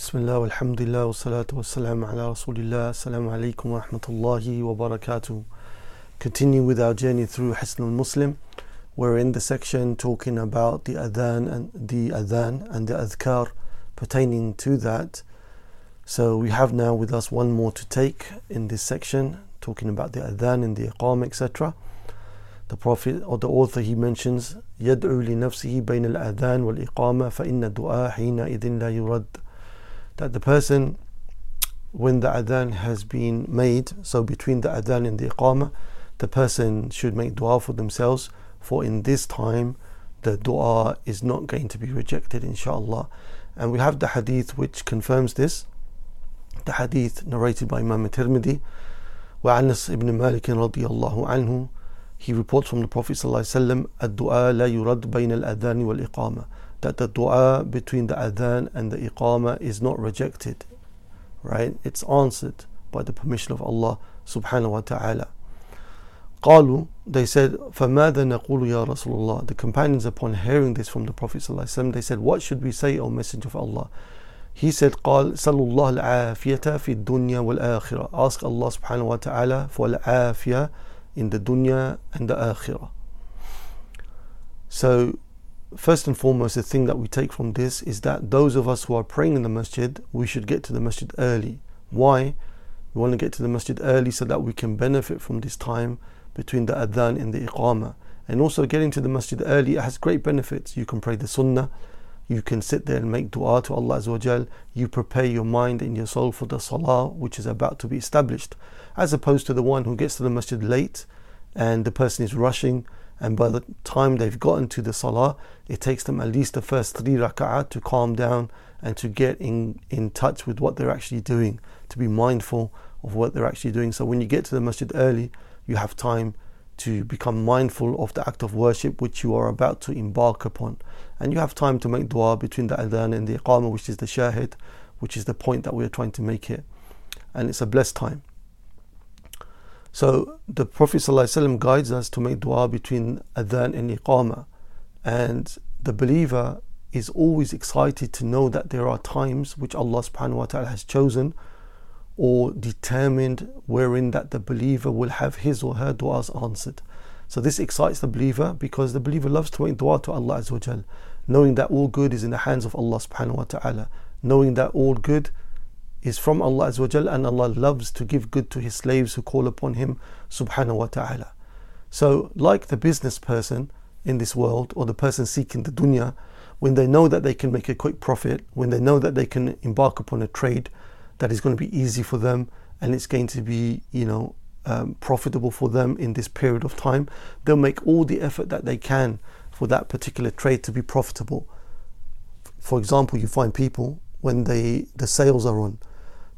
بسم الله والحمد لله والصلاة والسلام على رسول الله السلام عليكم ورحمة الله وبركاته Continue with our journey through Hisn al-Muslim We're in the section talking about the adhan and the adhan and the adhkar pertaining to that So we have now with us one more to take in this section talking about the adhan and the iqam etc the Prophet or the author he mentions يدعو لنفسه بين الأذان والإقامة فإن الدعاء حينئذ لا يرد that the person when the adhan has been made so between the adhan and the iqamah the person should make dua for themselves for in this time the dua is not going to be rejected inshallah and we have the hadith which confirms this the hadith narrated by Imam Tirmidhi وعنس ibn Malik رضي الله عنه he reports from the Prophet ﷺ الدعاء لا يرد بين الأذان والإقامة that the dua between the adhan and the iqamah is not rejected right it's answered by the permission of Allah subhanahu wa ta'ala قالوا they said فماذا نقول يا رسول الله the companions upon hearing this from the Prophet ﷺ they said what should we say O Messenger of Allah he said قال صلى الله العافية في الدنيا والآخرة ask Allah subhanahu wa ta'ala for العافية in the dunya and the akhirah so first and foremost, the thing that we take from this is that those of us who are praying in the masjid, we should get to the masjid early. Why? We want to get to the masjid early so that we can benefit from this time between the adhan and the iqamah. And also, getting to the masjid early has great benefits. You can pray the sunnah, you can sit there and make dua to Allah Azawajal, you prepare your mind and your soul for the salah which is about to be established, as opposed to the one who gets to the masjid late and the person is rushing and by the time they've gotten to the salah it takes them at least the first three rak'ah to calm down and to get in, in touch with what they're actually doing to be mindful of what they're actually doing. So when you get to the masjid early you have time to become mindful of the act of worship which you are about to embark upon. And you have time to make dua between the adhan and the iqamah which is the shahid which is the point that we're trying to make here. And it's a blessed time so the Prophet ﷺ guides us to make dua between adhan and iqamah. And the believer is always excited to know that there are times which Allah subhanahu wa ta'ala has chosen or determined wherein that the believer will have his or her du'as answered. So this excites the believer because the believer loves to make dua to Allah Azza knowing that all good is in the hands of Allah subhanahu wa ta'ala, knowing that all good is from Allah Azza and Allah loves to give good to His slaves who call upon Him subhanahu wa ta'ala. So, like the business person in this world or the person seeking the dunya, when they know that they can make a quick profit, when they know that they can embark upon a trade that is going to be easy for them and it's going to be, you know, um, profitable for them in this period of time, they'll make all the effort that they can for that particular trade to be profitable. For example, you find people when they the sales are on,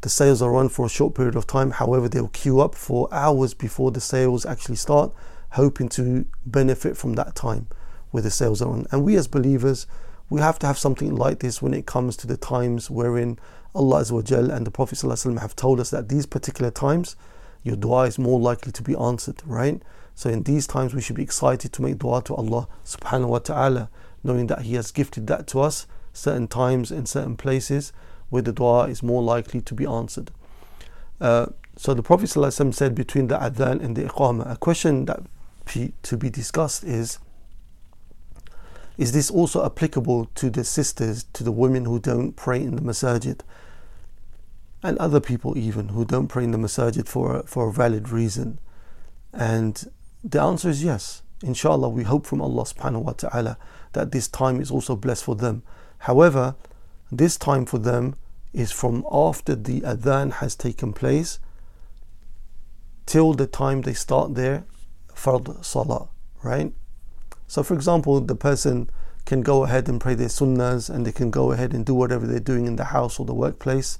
the sales are on for a short period of time. However, they'll queue up for hours before the sales actually start, hoping to benefit from that time where the sales are on. And we as believers, we have to have something like this when it comes to the times wherein Allah and the Prophet have told us that these particular times, your dua is more likely to be answered, right? So in these times, we should be excited to make dua to Allah subhanahu wa ta'ala, knowing that He has gifted that to us certain times in certain places where the dua is more likely to be answered. Uh, so the Prophet ﷺ said between the adhan and the iqamah, a question that to be discussed is is this also applicable to the sisters, to the women who don't pray in the masajid, and other people even who don't pray in the masajid for a, for a valid reason? And the answer is yes. Inshallah, we hope from Allah subhanahu wa ta'ala that this time is also blessed for them. However, this time for them is from after the adhan has taken place till the time they start their fard salah, right? So, for example, the person can go ahead and pray their sunnahs and they can go ahead and do whatever they're doing in the house or the workplace.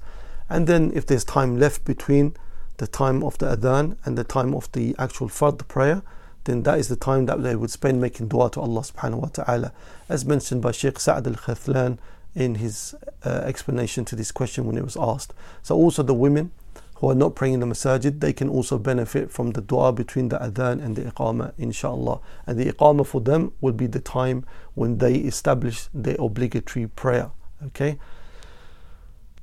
And then, if there's time left between the time of the adhan and the time of the actual fard prayer, then that is the time that they would spend making dua to Allah subhanahu wa ta'ala. As mentioned by Sheikh Sa'ad al Khathlan in his uh, explanation to this question when it was asked. So also the women who are not praying in the masajid, they can also benefit from the dua between the adhan and the iqamah, inshallah. And the iqamah for them will be the time when they establish their obligatory prayer. Okay.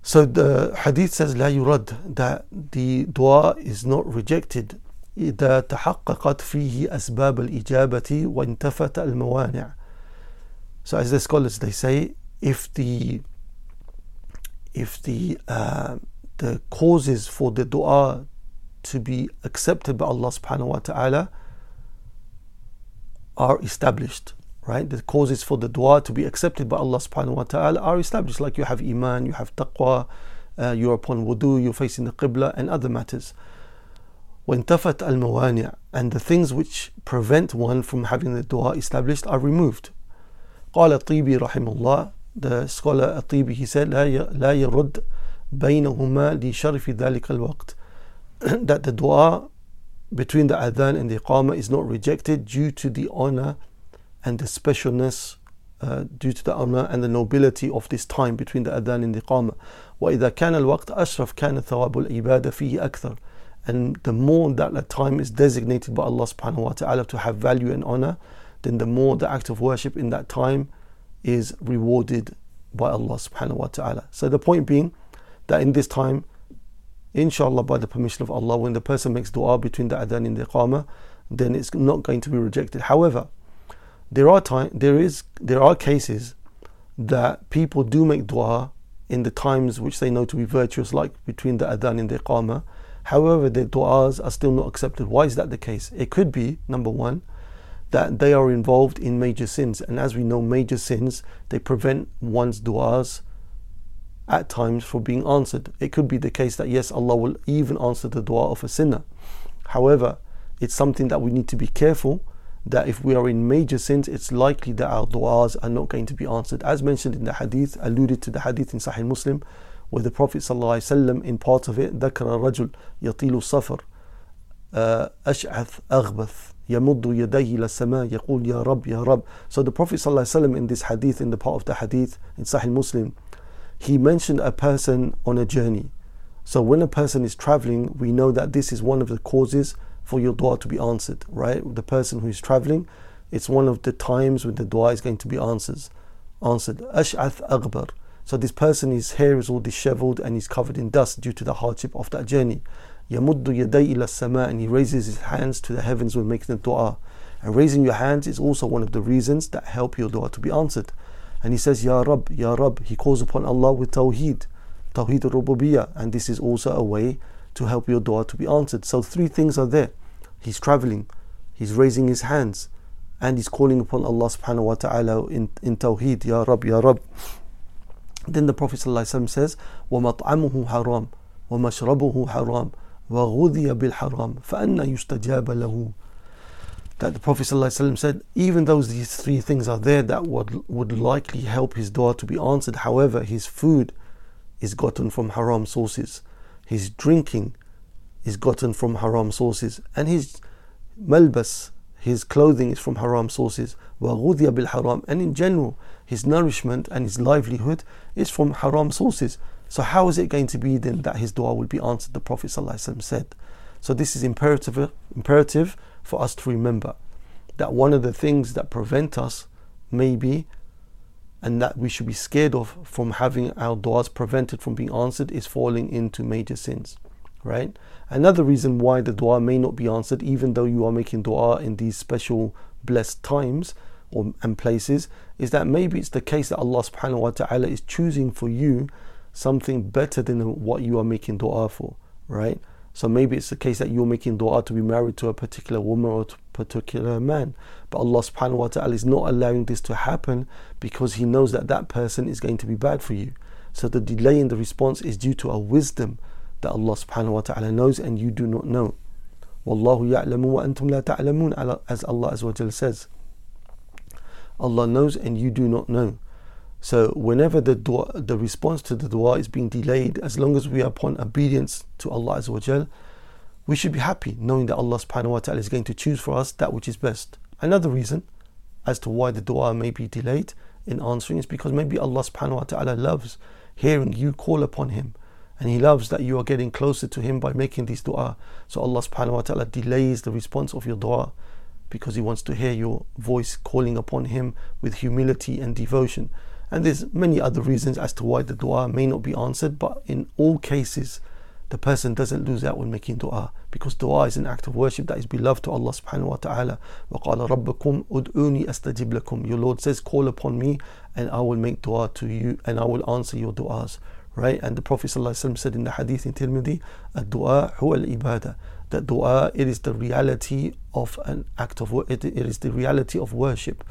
So the hadith says لا يرد that the dua is not rejected إذا تحققت فيه أسباب الإجابة وانتفت الموانع. So as the scholars they say if the if the uh, the causes for the dua to be accepted by Allah subhanahu wa ta'ala are established right the causes for the dua to be accepted by Allah subhanahu wa ta'ala are established like you have iman you have taqwa uh, you're upon wudu you're facing the qibla and other matters وانتفت الموانع and the things which prevent one from having the dua established are removed قال الطيبي رحمه الله the scholar الطيبي he said لا لا يرد بينهما لشرف ذلك الوقت that the dua between the adhan and the iqamah is not rejected due to the honor and the specialness uh, due to the honor and the nobility of this time between the adhan and the iqamah وإذا كان الوقت أشرف كان ثواب العبادة فيه أكثر and the more that the time is designated by Allah subhanahu wa ta'ala to have value and honor then the more the act of worship in that time is rewarded by Allah subhanahu wa ta'ala. So the point being that in this time inshallah by the permission of Allah when the person makes dua between the adhan and the iqamah then it's not going to be rejected. However there are time there is there are cases that people do make dua in the times which they know to be virtuous like between the adhan and the iqamah however their du'as are still not accepted. Why is that the case? It could be number one that they are involved in major sins and as we know major sins they prevent one's du'as at times for being answered. It could be the case that yes, Allah will even answer the dua of a sinner. However, it's something that we need to be careful that if we are in major sins, it's likely that our du'as are not going to be answered. As mentioned in the hadith, alluded to the hadith in Sahih Muslim, where the Prophet ﷺ, in part of it, ذكر رجل يطيل السفر أشعث أغبث يَمُدُّ يَدَيْهِ إِلَى السَّمَاءِ يَقُولُ يَا رَبْ يَا رَبْ So the Prophet ﷺ in this hadith, in the part of the hadith in Sahih Muslim, he mentioned a person on a journey. So when a person is traveling, we know that this is one of the causes for your dua to be answered, right? The person who is traveling, it's one of the times when the dua is going to be answered. answered. Ash'ath Aghbar. So this person, his hair is all disheveled and he's covered in dust due to the hardship of that journey. يمد يدي إلى السماء and he raises his hands to the heavens when making the dua. And raising your hands is also one of the reasons that help your dua to be answered and he says Ya Rab, Ya Rab. He calls upon Allah with Tawheed, Tawheed al-Rububiyyah, and this is also a way to help your dua to be answered. So three things are there. He's traveling, he's raising his hands, and he's calling upon Allah subhanahu wa ta'ala in, in Tawheed, Ya Rab, Ya Rab. Then the Prophet ﷺ says, وَمَطْعَمُهُ حَرَامٌ وَمَشْرَبُهُ حَرَامٌ وَغُذِيَ بِالْحَرَامِ فَأَنَّ يُسْتَجَابَ لَهُ that the Prophet ﷺ said, even though these three things are there that would, would likely help his dua to be answered, however, his food is gotten from haram sources, his drinking is gotten from haram sources, and his malbas, his clothing is from haram sources, وَغُذِيَ بِالْحَرَامِ and in general, his nourishment and his livelihood is from haram sources. So how is it going to be then that his dua will be answered? The Prophet ﷺ said. So this is imperative, imperative for us to remember that one of the things that prevent us maybe and that we should be scared of from having our du'as prevented from being answered is falling into major sins right another reason why the dua may not be answered even though you are making dua in these special blessed times or and places is that maybe it's the case that Allah subhanahu wa ta'ala is choosing for you something better than what you are making dua for right so maybe it's the case that you're making dua to be married to a particular woman or to a particular man. But Allah subhanahu wa ta'ala is not allowing this to happen because He knows that that person is going to be bad for you. So the delay in the response is due to a wisdom that Allah subhanahu wa ta'ala knows and you do not know. Wallahu ya'lamu wa antum la ta'lamun as Allah Azza says. Allah knows and you do not know. So whenever the dua, the response to the dua is being delayed, as long as we are upon obedience to Allah Azza we should be happy knowing that Allah subhanahu wa ta'ala is going to choose for us that which is best. Another reason as to why the dua may be delayed in answering is because maybe Allah subhanahu wa ta'ala loves hearing you call upon Him and He loves that you are getting closer to Him by making these dua. So Allah subhanahu wa ta'ala delays the response of your dua because He wants to hear your voice calling upon Him with humility and devotion. And there's many other reasons as to why the dua may not be answered, but in all cases, the person doesn't lose out when making dua because dua is an act of worship that is beloved to Allah subhanahu wa ta'ala. وَقَالَ رَبُّكُمْ أُدْعُونِي أَسْتَجِبْ لَكُمْ Your Lord says, call upon me and I will make dua to you and I will answer your duas. Right? And the Prophet ﷺ said in the hadith in Tirmidhi, الدعاء هو الإبادة. That dua, it is the reality of an act of it, it is the reality of worship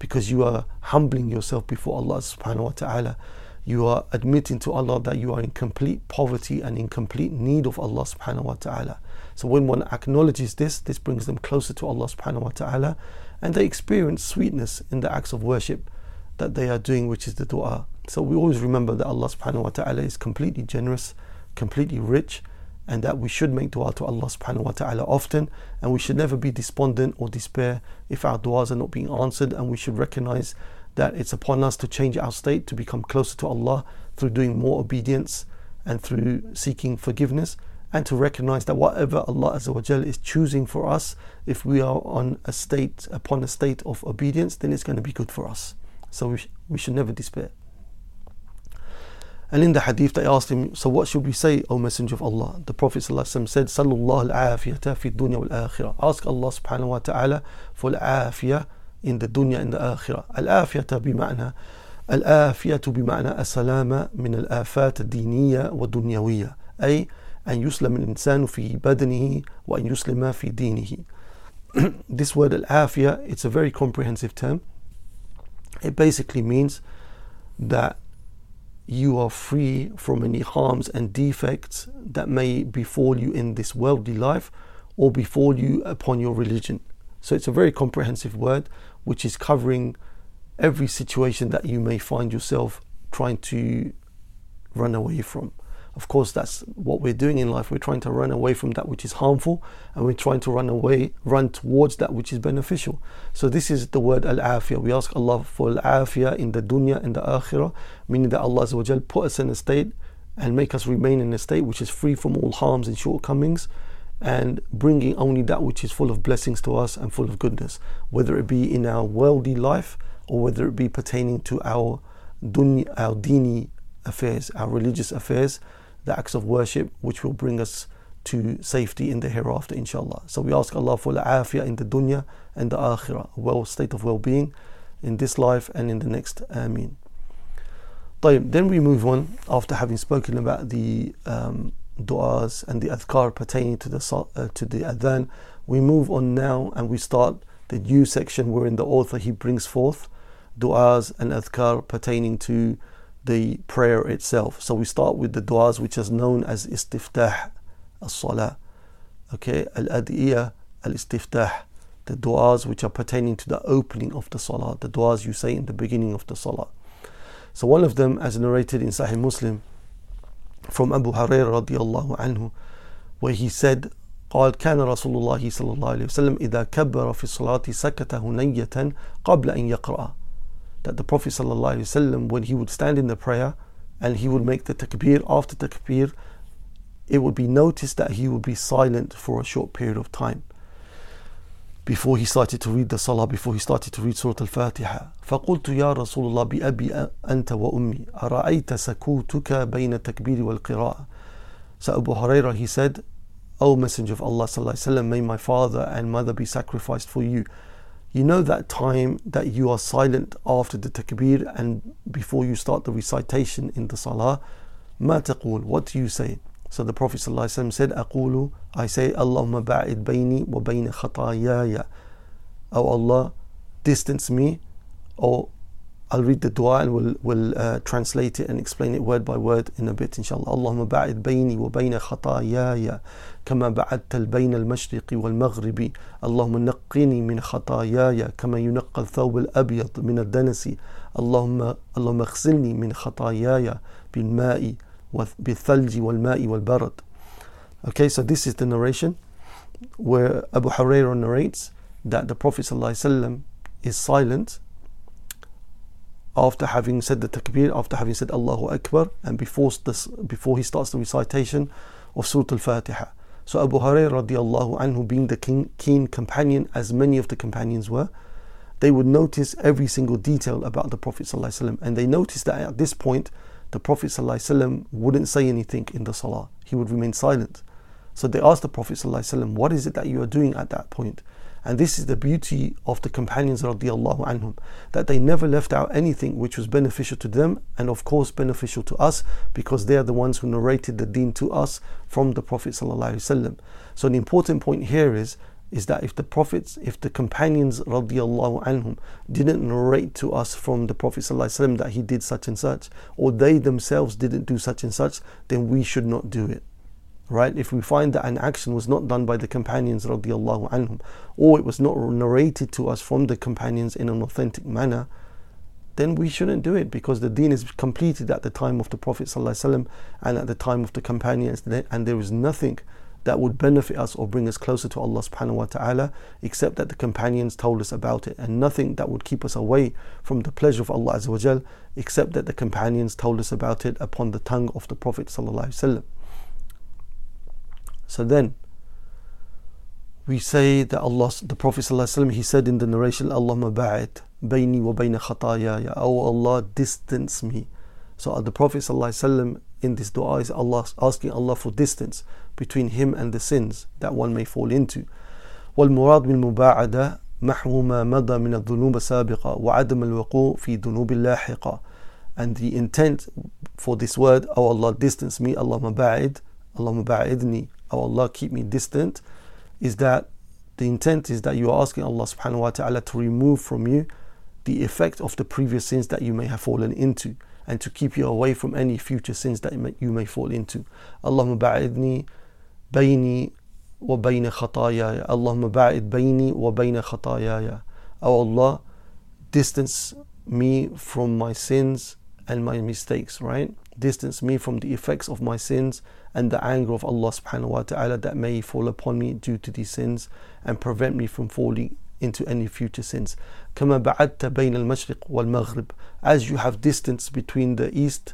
because you are humbling yourself before Allah subhanahu wa ta'ala you are admitting to Allah that you are in complete poverty and in complete need of Allah subhanahu wa ta'ala. So when one acknowledges this, this brings them closer to Allah subhanahu wa ta'ala and they experience sweetness in the acts of worship that they are doing, which is the dua. So we always remember that Allah subhanahu wa ta'ala is completely generous, completely rich, and that we should make dua to Allah subhanahu wa ta'ala often and we should never be despondent or despair if our duas are not being answered and we should recognize that it's upon us to change our state to become closer to Allah through doing more obedience and through seeking forgiveness and to recognize that whatever Allah Azza is choosing for us, if we are on a state upon a state of obedience, then it's going to be good for us. So we, sh- we should never despair. And in the hadith, they asked him, So what should we say, O Messenger of Allah? The Prophet ﷺ said, Sallallahu al-afiyata fi dunya wal akhirah. Ask Allah subhanahu wa ta'ala for al-afiyah in the dunya and the akhirah. الآفية بمعنى الآفية بمعنى السلامة من الآفات الدينية والدنيوية أي أن يسلم الإنسان في بدنه وأن يسلم في دينه. this word al-afiyah, it's a very comprehensive term. It basically means that you are free from any harms and defects that may befall you in this worldly life or befall you upon your religion. So it's a very comprehensive word which is covering every situation that you may find yourself trying to run away from. Of course, that's what we're doing in life. We're trying to run away from that which is harmful and we're trying to run away, run towards that which is beneficial. So, this is the word al afiyah. We ask Allah for al afiyah in the dunya and the akhirah, meaning that Allah put us in a state and make us remain in a state which is free from all harms and shortcomings and bringing only that which is full of blessings to us and full of goodness, whether it be in our worldly life or whether it be pertaining to our dunya, our dini affairs, our religious affairs, the acts of worship which will bring us to safety in the hereafter, inshallah. So we ask Allah for afiyah in the dunya and the akhirah, well state of well-being in this life and in the next. Ameen. Then we move on after having spoken about the um, du'as and the adhkar pertaining to the uh, to the adhan. We move on now and we start the new section wherein the author he brings forth du'as and adhkar pertaining to the prayer itself. So we start with the du'as which is known as istiftah as-salah. Okay, al-adiyah al-istiftah. The du'as which are pertaining to the opening of the salah, the du'as you say in the beginning of the salah. So one of them, as narrated in Sahih Muslim, from Abu Hurairah radiallahu anhu where he said قال كان رسول الله صلى الله عليه وسلم إذا كبر في الصلاة سكت هنية قبل أن يقرأ that the Prophet صلى الله عليه وسلم when he would stand in the prayer and he would make the takbir after takbir it would be noticed that he would be silent for a short period of time before he started to read the salah, before he started to read Surah Al-Fatiha. فقلت يا رسول الله بأبي أنت وأمي أرأيت سكوتك بين التكبير والقراءة So Abu Hurairah he said, O Messenger of Allah sallallahu alaihi wasallam, may my father and mother be sacrificed for you. You know that time that you are silent after the takbir and before you start the recitation in the salah. ما تقول? What do you say? So the Prophet ﷺ said, أقول, I say, Allahumma ba'id bayni wa bayna khatayaya. Oh Allah, distance me, or I'll read the dua and we'll, we'll uh, translate it and explain it word by word in a bit, inshallah. Allahumma ba'id bayni wa bayna khatayaya. كما بعدت البين المشرق والمغرب اللهم نقني من خطاياي كما ينقى الثوب الأبيض من الدنس اللهم اللهم اغسلني من خطاياي بالماء بالثلج والماء والبرد. Okay, so this is the narration where Abu Hurairah narrates that the Prophet ﷺ is silent after having said the takbir, after having said Allahu Akbar, and before, this, before he starts the recitation of Surah Al-Fatiha. So Abu Hurairah radiallahu anhu being the keen, keen companion as many of the companions were, they would notice every single detail about the Prophet ﷺ. And they noticed that at this point, the Prophet ﷺ wouldn't say anything in the salah. He would remain silent. So they asked the Prophet ﷺ, What is it that you are doing at that point? And this is the beauty of the companions radiallahu anhum, that they never left out anything which was beneficial to them and of course beneficial to us because they are the ones who narrated the deen to us from the Prophet ﷺ. So the important point here is is that if the prophets, if the companions radiallahu anhum didn't narrate to us from the Prophet that he did such and such, or they themselves didn't do such and such, then we should not do it. Right? If we find that an action was not done by the companions radiallahu anhum, or it was not narrated to us from the companions in an authentic manner, then we shouldn't do it because the deen is completed at the time of the Prophet and at the time of the companions, and there is nothing that would benefit us or bring us closer to Allah subhanahu wa ta'ala except that the companions told us about it. And nothing that would keep us away from the pleasure of Allah azza wa except that the companions told us about it upon the tongue of the Prophet sallallahu alaihi wasallam so then we say that Allah the Prophet sallallahu he said in the narration Allahumma ba'id bayni wa bayna khataya oh Allah distance me so the Prophet sallallahu in this dua is Allah asking Allah for distance between him and the sins that one may fall into. والمراد بالمباعدة محو ما مضى من الذنوب السابقة وعدم الوقوع في ذنوب اللاحقة and the intent for this word oh Allah distance me Allah maba'id Allah maba'idni oh Allah keep me distant is that the intent is that you are asking Allah subhanahu wa ta'ala to remove from you the effect of the previous sins that you may have fallen into and to keep you away from any future sins that you may fall into. Allahumma ba'idni bayni wa bayna khatayaya. Allahumma ba'id bayni wa bayna khatayaya. Oh Allah, distance me from my sins and my mistakes, right? Distance me from the effects of my sins and the anger of Allah subhanahu wa ta'ala that may fall upon me due to these sins and prevent me from falling into any future sins. كما بعدت بين المشرق والمغرب as you have distance between the east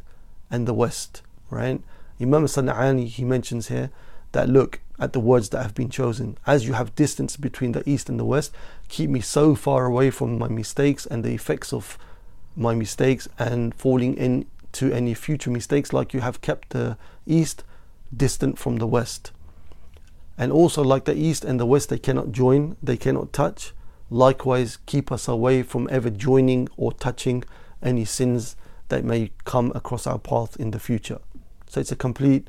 and the west right Imam Sana'ani he mentions here that look at the words that have been chosen as you have distance between the east and the west keep me so far away from my mistakes and the effects of my mistakes and falling into any future mistakes like you have kept the east distant from the west. And also like the east and the west they cannot join they cannot touch. Likewise keep us away from ever joining or touching any sins that may come across our path in the future. So it's a complete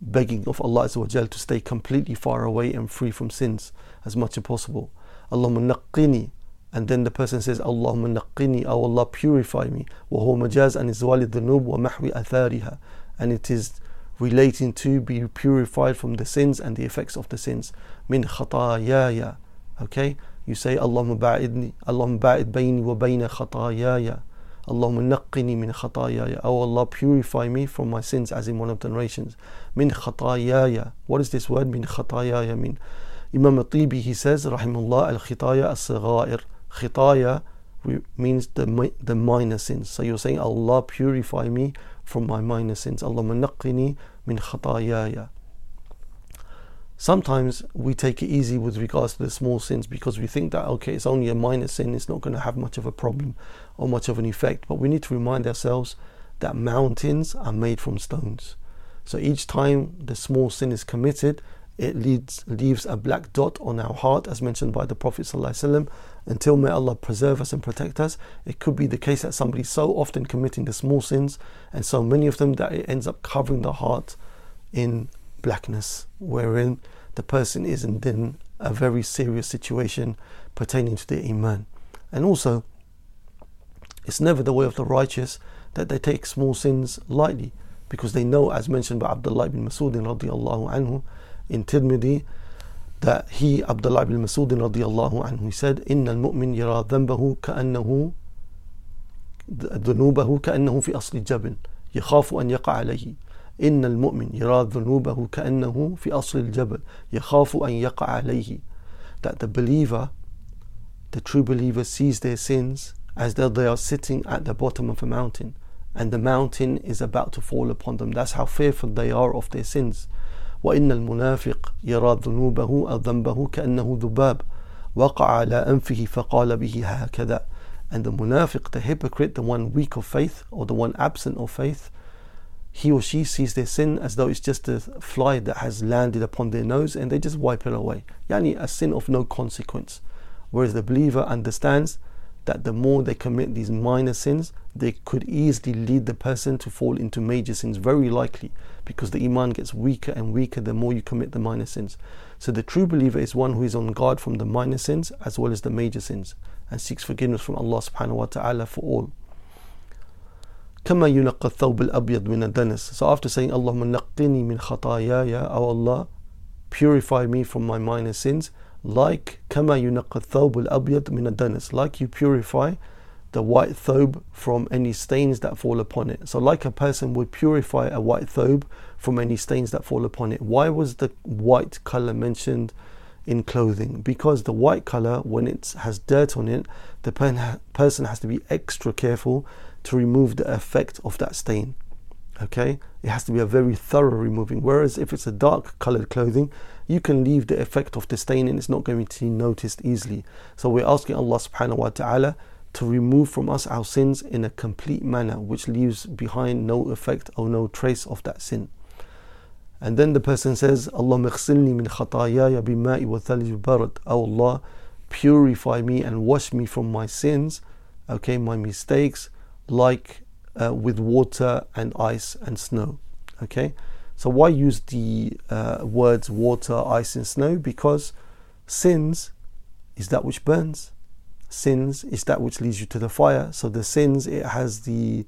begging of Allah to stay completely far away and free from sins as much as possible. Allahumma naqqini. And then the person says Allahumma naqqini oh Allah purify me. Wa majaz an izwali dhunub wa mahwi and it is relating to be purified from the sins and the effects of the sins. Min khatayaya. Okay? You say, Allahumma ba'idni, Allahumma ba'id bayni wa bayna khatayaya. Allahumma naqqini min khatayaya. Oh Allah, purify me from my sins, as in one of the narrations. Min khatayaya. What is this word? Min khatayaya mean? Imam Atibi, he says, Rahimullah, al khitaya as saghair. Khitaya means the, the minor sins. So you're saying, Allah, purify me from my minor sins. Allahumma naqqini min khatayaya. Sometimes we take it easy with regards to the small sins because we think that, okay, it's only a minor sin, it's not going to have much of a problem or much of an effect. But we need to remind ourselves that mountains are made from stones. So each time the small sin is committed, it leads, leaves a black dot on our heart as mentioned by the prophet ﷺ, until may allah preserve us and protect us it could be the case that somebody's so often committing the small sins and so many of them that it ends up covering the heart in blackness, wherein the person is in a very serious situation pertaining to their iman. And also, it's never the way of the righteous that they take small sins lightly because they know, as mentioned by Abdullah ibn Masud radiallahu anhu in Tirmidhi, that he, Abdullah ibn Masud radiallahu anhu, he said, إن المؤمن يرى ذنبه كأنه ذنوبه كأنه في أصل الجبل يخاف أن يقع عليه إن المؤمن يرى ذنوبه كأنه في أصل الجبل يخاف أن يقع عليه that the believer the true believer sees their sins as though they are sitting at the bottom of a mountain and the mountain is about to fall upon them that's how fearful they are of their sins وإن المنافق يرى ذنوبه أو ذنبه كأنه ذباب وقع على أنفه فقال به هكذا and the munafiq, the hypocrite, the one weak of faith or the one absent of faith, he or she sees their sin as though it's just a fly that has landed upon their nose and they just wipe it away. Yani a sin of no consequence. Whereas the believer understands that the more they commit these minor sins, they could easily lead the person to fall into major sins, very likely, because the iman gets weaker and weaker the more you commit the minor sins. So the true believer is one who is on guard from the minor sins as well as the major sins and seeks forgiveness from Allah subhanahu wa ta'ala for all. كما ينقى الثوب الأبيض من الدنس So after saying اللهم نقني من خطاياي O Allah purify me from my minor sins like kama yunqa thawb min like you purify the white thobe from any stains that fall upon it. So, like a person would purify a white thobe from any stains that fall upon it. Why was the white color mentioned in clothing? Because the white color, when it has dirt on it, the person has to be extra careful to remove the effect of that stain okay? It has to be a very thorough removing whereas if it's a dark colored clothing you can leave the effect of the stain and it's not going to be noticed easily. So we're asking allah subhanahu wa ta'ala to remove from us our sins in a complete manner which leaves behind no effect or no trace of that sin. And then the person says allah ighsilni min khatayaya bima'i wa barad oh allah purify me and wash me from my sins okay my mistakes like uh, with water and ice and snow. Okay, so why use the uh, words water, ice, and snow? Because sins is that which burns sins is that which leads you to the fire. So the sins it has the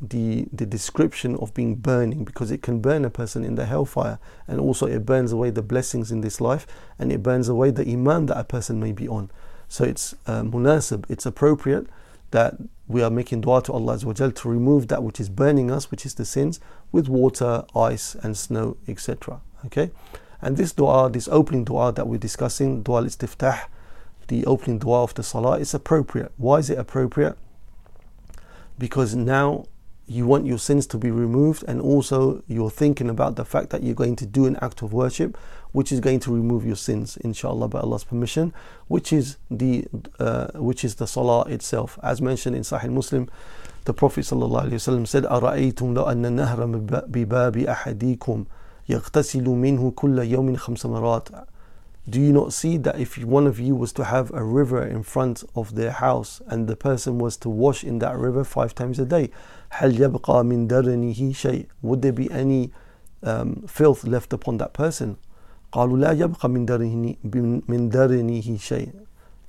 the the description of being burning because it can burn a person in the hellfire and also it burns away the blessings in this life and it burns away the iman that a person may be on. So it's uh, munasib, it's appropriate that we are making dua to Allah to remove that which is burning us, which is the sins, with water, ice, and snow, etc. Okay, and this dua, this opening dua that we're discussing, dua al-istiftah, the opening dua of the salah is appropriate. Why is it appropriate? Because now you want your sins to be removed, and also you're thinking about the fact that you're going to do an act of worship which is going to remove your sins, inshallah, by Allah's permission, which is the uh, which is the salah itself. As mentioned in Sahih Muslim, the Prophet ﷺ said, أَرَأَيْتُمْ لَوْ أَنَّ النَّهْرَ بِبَابِ أَحَدِيكُمْ يَغْتَسِلُ مِنْهُ كُلَّ يَوْمٍ خَمْسَ مَرَاتٍ do you not see that if one of you was to have a river in front of their house and the person was to wash in that river five times a day, Would there be any um, filth left upon that person?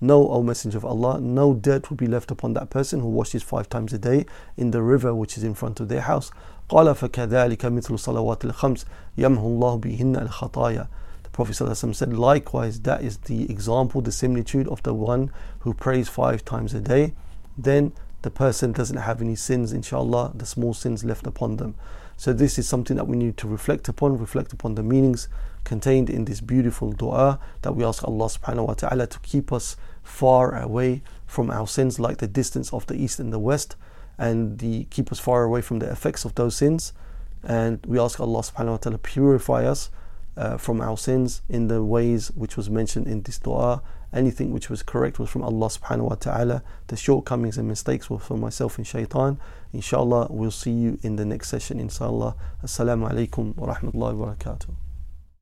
No, O Messenger of Allah, no dirt will be left upon that person who washes five times a day in the river which is in front of their house. قال فكذلك مثل صلوات الخمس يمحو الله بهن الخطايا Prophet ﷺ said, likewise, that is the example, the similitude of the one who prays five times a day. Then the person doesn't have any sins, inshallah, the small sins left upon them. So, this is something that we need to reflect upon, reflect upon the meanings contained in this beautiful dua that we ask Allah subhanahu wa ta'ala to keep us far away from our sins, like the distance of the east and the west, and the, keep us far away from the effects of those sins. And we ask Allah subhanahu wa ta'ala to purify us uh, from our sins in the ways which was mentioned in this dua. Anything which was correct was from Allah subhanahu wa ta'ala. The shortcomings and mistakes were from myself and shaitan. Inshallah, we'll see you in the next session, inshallah. Assalamu alaikum wa rahmatullahi wa barakatuh.